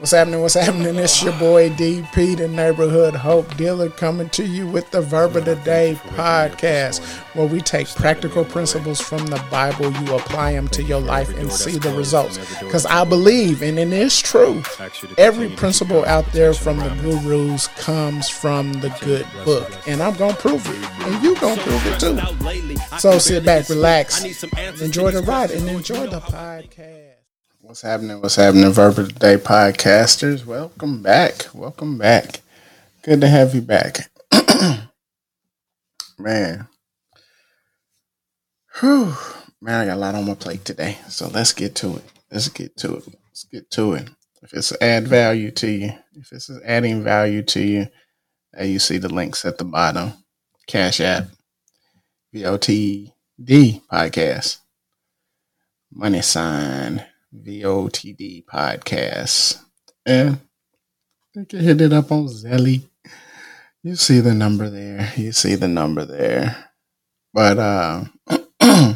What's happening? What's happening? It's your boy DP, the neighborhood hope dealer, coming to you with the Verb of the Day podcast, where we take practical principles from the Bible, you apply them to your life, and see the results. Because I believe, and it is true, every principle out there from the gurus comes from the good book, and I'm gonna prove it, and you gonna prove it too. So sit back, relax, enjoy the ride, and enjoy the podcast. What's happening? What's happening, Verbal Today podcasters? Welcome back. Welcome back. Good to have you back. Man. Whew. Man, I got a lot on my plate today. So let's get to it. Let's get to it. Let's get to it. If it's add value to you, if this is adding value to you, you see the links at the bottom. Cash App, VOTD podcast, money sign, VOTD podcast. And you can hit it up on Zelle. You see the number there. You see the number there. But uh,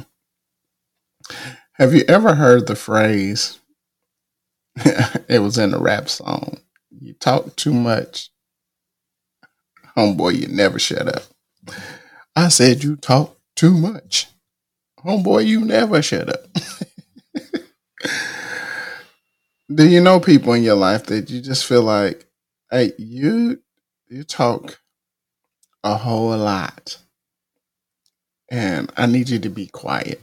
have you ever heard the phrase? it was in a rap song. You talk too much. Homeboy, you never shut up. I said you talk too much. Homeboy, you never shut up. Do you know people in your life that you just feel like, hey, you you talk a whole lot, and I need you to be quiet.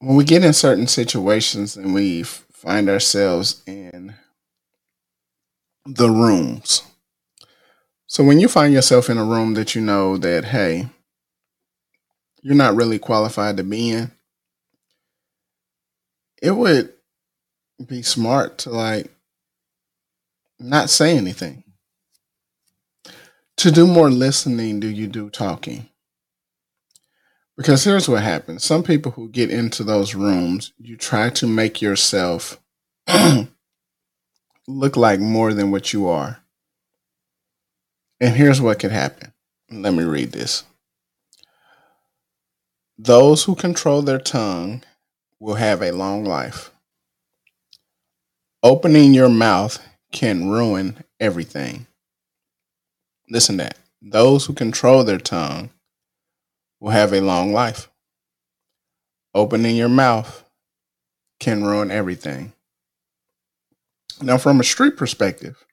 When we get in certain situations and we find ourselves in the rooms. So when you find yourself in a room that you know that, hey, you're not really qualified to be in, it would be smart to like not say anything. To do more listening, do you do talking? Because here's what happens some people who get into those rooms, you try to make yourself look like more than what you are. And here's what could happen. Let me read this. Those who control their tongue will have a long life. Opening your mouth can ruin everything. Listen that. Those who control their tongue will have a long life. Opening your mouth can ruin everything. Now, from a street perspective,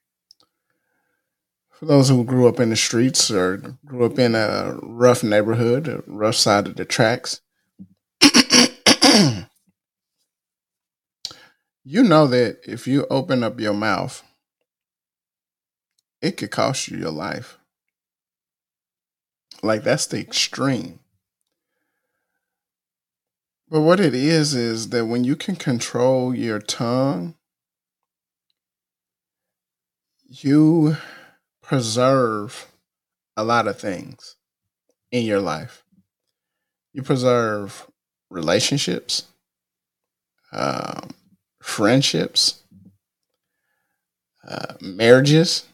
for those who grew up in the streets or grew up in a rough neighborhood, a rough side of the tracks, you know that if you open up your mouth, it could cost you your life. Like that's the extreme. But what it is is that when you can control your tongue, you preserve a lot of things in your life. You preserve relationships, um, friendships, uh, marriages,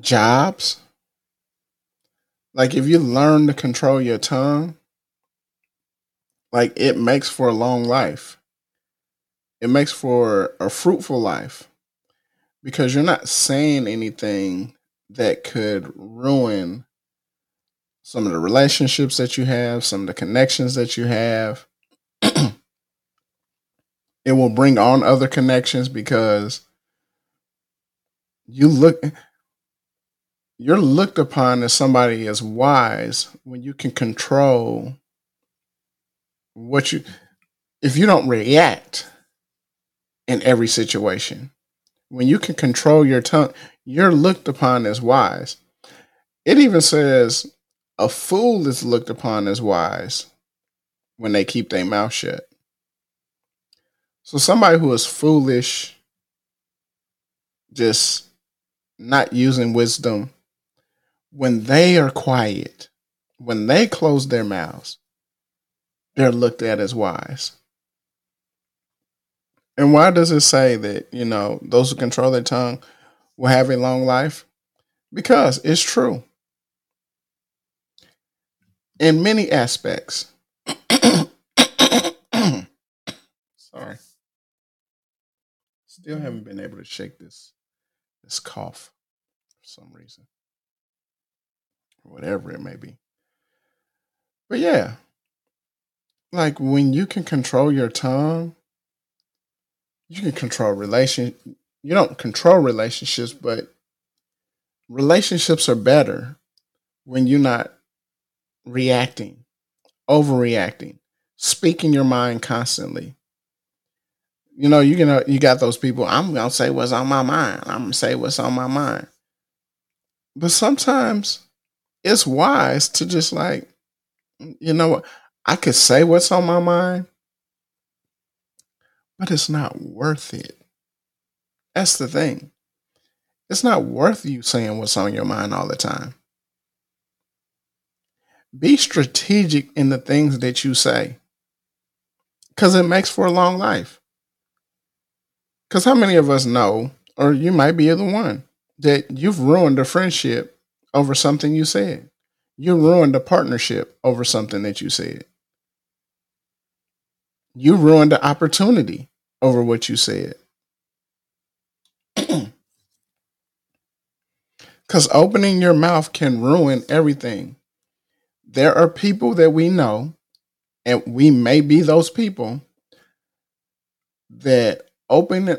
jobs. Like if you learn to control your tongue, like it makes for a long life. It makes for a fruitful life because you're not saying anything that could ruin some of the relationships that you have, some of the connections that you have. It will bring on other connections because you look you're looked upon as somebody as wise when you can control what you if you don't react in every situation when you can control your tongue you're looked upon as wise. It even says a fool is looked upon as wise when they keep their mouth shut so somebody who is foolish just not using wisdom when they are quiet, when they close their mouths, they're looked at as wise. And why does it say that, you know, those who control their tongue will have a long life? Because it's true. In many aspects. Still haven't been able to shake this this cough for some reason. Whatever it may be. But yeah. Like when you can control your tongue, you can control relation you don't control relationships, but relationships are better when you're not reacting, overreacting, speaking your mind constantly. You know, you can uh, you got those people. I'm gonna say what's on my mind. I'm gonna say what's on my mind. But sometimes it's wise to just like, you know? I could say what's on my mind, but it's not worth it. That's the thing. It's not worth you saying what's on your mind all the time. Be strategic in the things that you say because it makes for a long life. Because how many of us know, or you might be the one, that you've ruined a friendship over something you said? You ruined a partnership over something that you said. You ruined the opportunity over what you said. Because opening your mouth can ruin everything. There are people that we know, and we may be those people that open.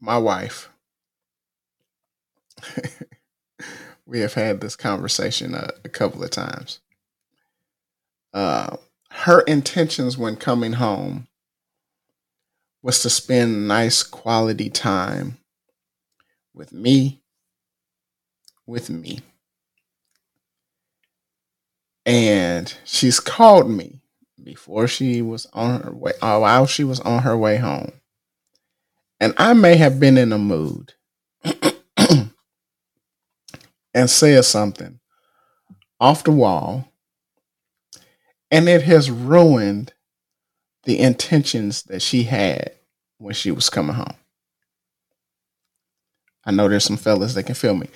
My wife, we have had this conversation a, a couple of times. Uh, her intentions when coming home was to spend nice quality time with me, with me. And she's called me before she was on her way, uh, while she was on her way home. And I may have been in a mood and said something off the wall, and it has ruined the intentions that she had when she was coming home. I know there's some fellas that can feel me.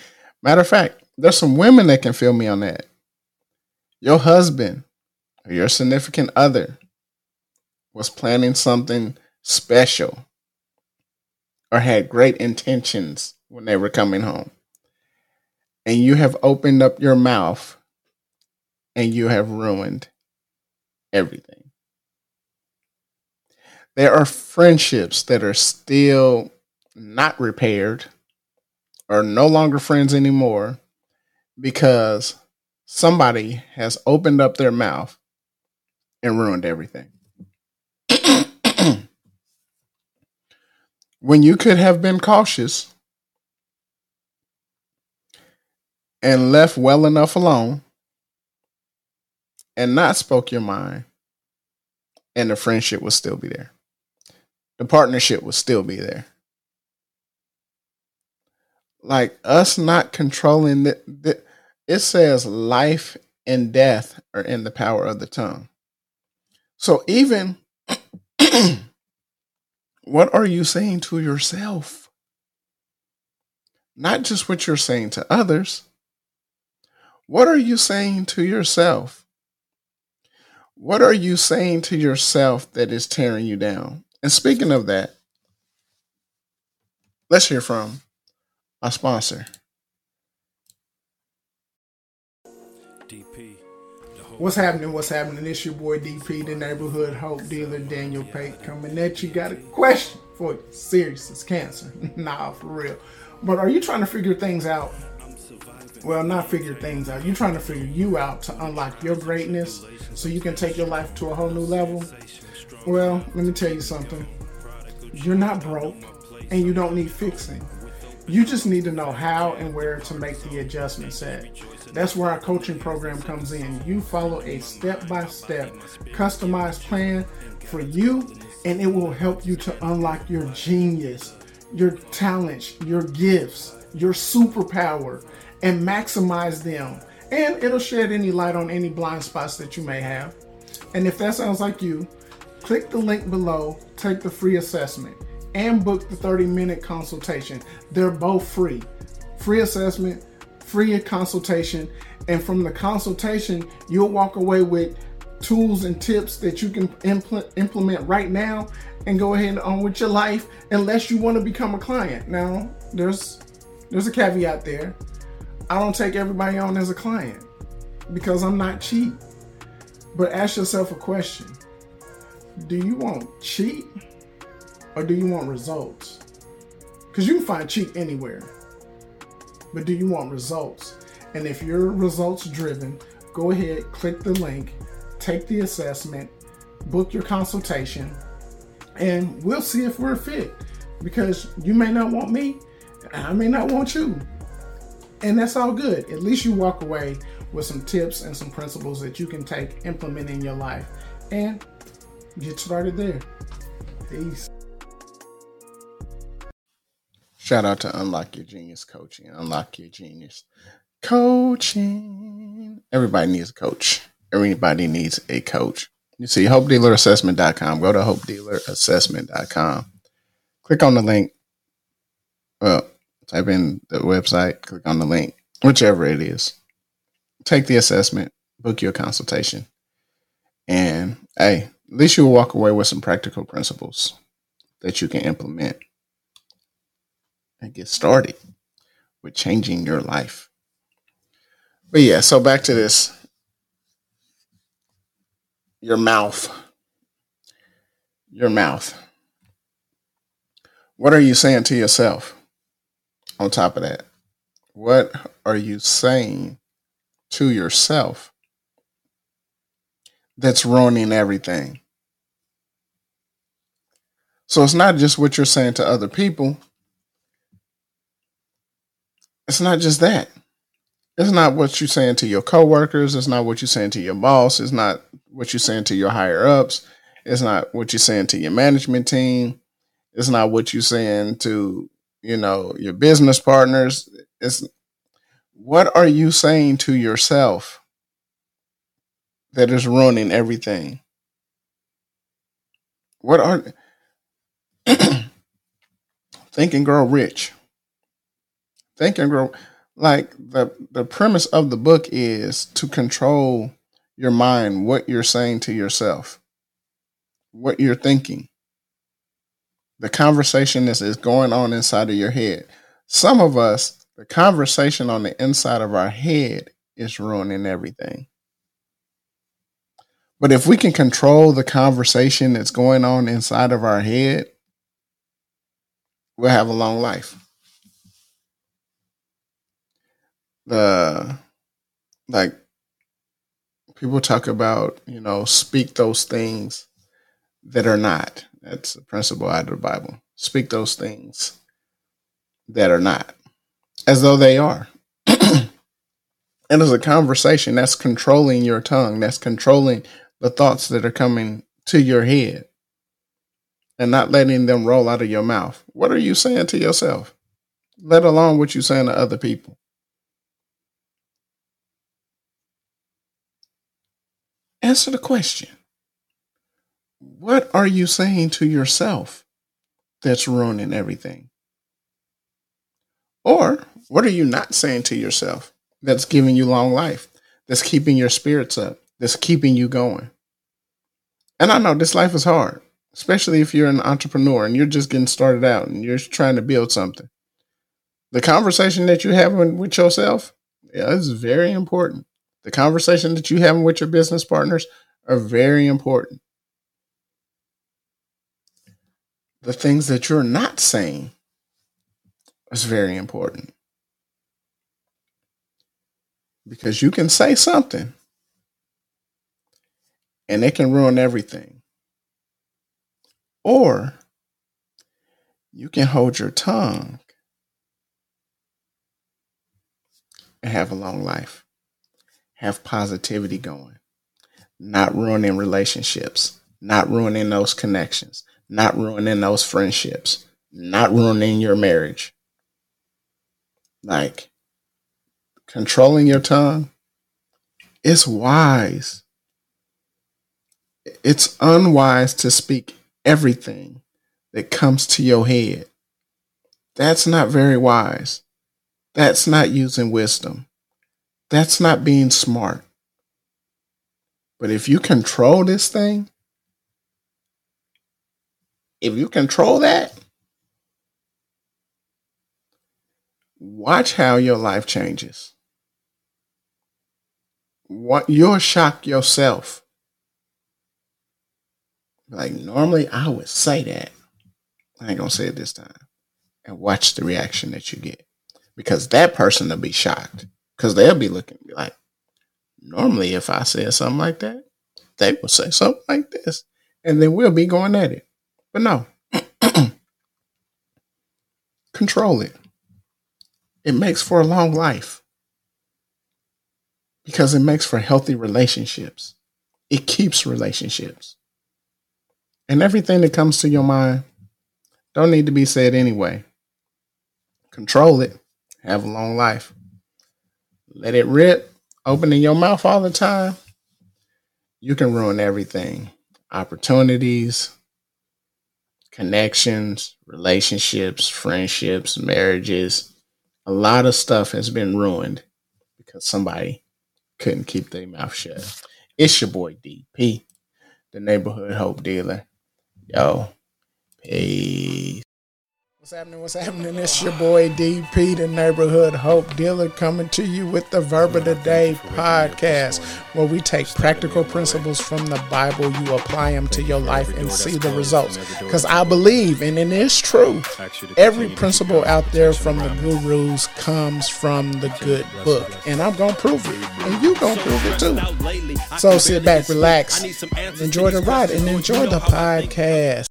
Matter of fact, there's some women that can feel me on that. Your husband or your significant other was planning something special or had great intentions when they were coming home. And you have opened up your mouth and you have ruined everything. There are friendships that are still not repaired or no longer friends anymore because somebody has opened up their mouth and ruined everything. when you could have been cautious and left well enough alone and not spoke your mind, and the friendship will still be there. The partnership will still be there like us not controlling the, it says life and death are in the power of the tongue. So even what are you saying to yourself? Not just what you're saying to others. What are you saying to yourself? What are you saying to yourself that is tearing you down? And speaking of that, let's hear from our sponsor. DP. What's happening? What's happening? It's your boy DP, the neighborhood hope dealer, Daniel Pate, coming at you. Got a question for you. Serious, it's cancer. nah, for real. But are you trying to figure things out? Well, not figure things out. You're trying to figure you out to unlock your greatness so you can take your life to a whole new level? Well, let me tell you something. You're not broke and you don't need fixing. You just need to know how and where to make the adjustments at. That's where our coaching program comes in. You follow a step by step, customized plan for you, and it will help you to unlock your genius, your talents, your gifts, your superpower, and maximize them. And it'll shed any light on any blind spots that you may have. And if that sounds like you, click the link below, take the free assessment and book the 30 minute consultation. They're both free. Free assessment, free consultation, and from the consultation, you'll walk away with tools and tips that you can impl- implement right now and go ahead and on with your life unless you want to become a client. Now, there's there's a caveat there. I don't take everybody on as a client because I'm not cheap. But ask yourself a question. Do you want cheap or do you want results? Because you can find cheap anywhere. But do you want results? And if you're results driven, go ahead, click the link, take the assessment, book your consultation, and we'll see if we're a fit. Because you may not want me, and I may not want you. And that's all good. At least you walk away with some tips and some principles that you can take, implement in your life, and get started there. Peace. Shout out to Unlock Your Genius Coaching. Unlock Your Genius Coaching. Everybody needs a coach. Everybody needs a coach. You see hopedealerassessment.com. Go to hopedealerassessment.com. Click on the link. Well, type in the website, click on the link, whichever it is. Take the assessment, book your consultation. And hey, at least you'll walk away with some practical principles that you can implement and get started with changing your life. But yeah, so back to this your mouth. Your mouth. What are you saying to yourself on top of that? What are you saying to yourself that's ruining everything? So it's not just what you're saying to other people, it's not just that. It's not what you're saying to your coworkers. It's not what you're saying to your boss. It's not what you're saying to your higher ups. It's not what you're saying to your management team. It's not what you're saying to, you know, your business partners. It's what are you saying to yourself that is ruining everything? What are think and grow rich? Think and grow like the the premise of the book is to control your mind what you're saying to yourself what you're thinking. The conversation that is going on inside of your head. Some of us the conversation on the inside of our head is ruining everything. But if we can control the conversation that's going on inside of our head we'll have a long life the like people talk about, you know, speak those things that are not. That's a principle out of the Bible. Speak those things that are not as though they are. and it's a conversation that's controlling your tongue, that's controlling the thoughts that are coming to your head and not letting them roll out of your mouth. What are you saying to yourself? Let alone what you're saying to other people. Answer the question. What are you saying to yourself that's ruining everything? Or what are you not saying to yourself that's giving you long life, that's keeping your spirits up, that's keeping you going? And I know this life is hard, especially if you're an entrepreneur and you're just getting started out and you're trying to build something. The conversation that you're having with yourself yeah, is very important. The conversation that you having with your business partners are very important. The things that you're not saying is very important. Because you can say something and it can ruin everything. Or you can hold your tongue and have a long life have positivity going, not ruining relationships, not ruining those connections, not ruining those friendships, not ruining your marriage. Like controlling your tongue, it's wise. It's unwise to speak everything that comes to your head. That's not very wise. That's not using wisdom. That's not being smart. But if you control this thing, if you control that, watch how your life changes. What you'll shock yourself. Like normally I would say that. I ain't gonna say it this time. And watch the reaction that you get. Because that person will be shocked. Because they'll be looking like, normally if I said something like that, they would say something like this. And then we'll be going at it. But no. Control it. It makes for a long life. Because it makes for healthy relationships. It keeps relationships. And everything that comes to your mind don't need to be said anyway. Control it. Have a long life. Let it rip. Opening your mouth all the time. You can ruin everything. Opportunities, connections, relationships, friendships, marriages. A lot of stuff has been ruined because somebody couldn't keep their mouth shut. It's your boy DP, the neighborhood hope dealer. Yo, peace. What's happening? What's happening? It's your boy DP, the neighborhood hope dealer, coming to you with the Verb of the Day podcast, where we take practical principles from the Bible, you apply them to your life, and see the results. Because I believe, and it is true, every principle out there from the gurus comes from the good book, and I'm gonna prove it, and you gonna prove it too. So sit back, relax, enjoy the ride, and enjoy the podcast.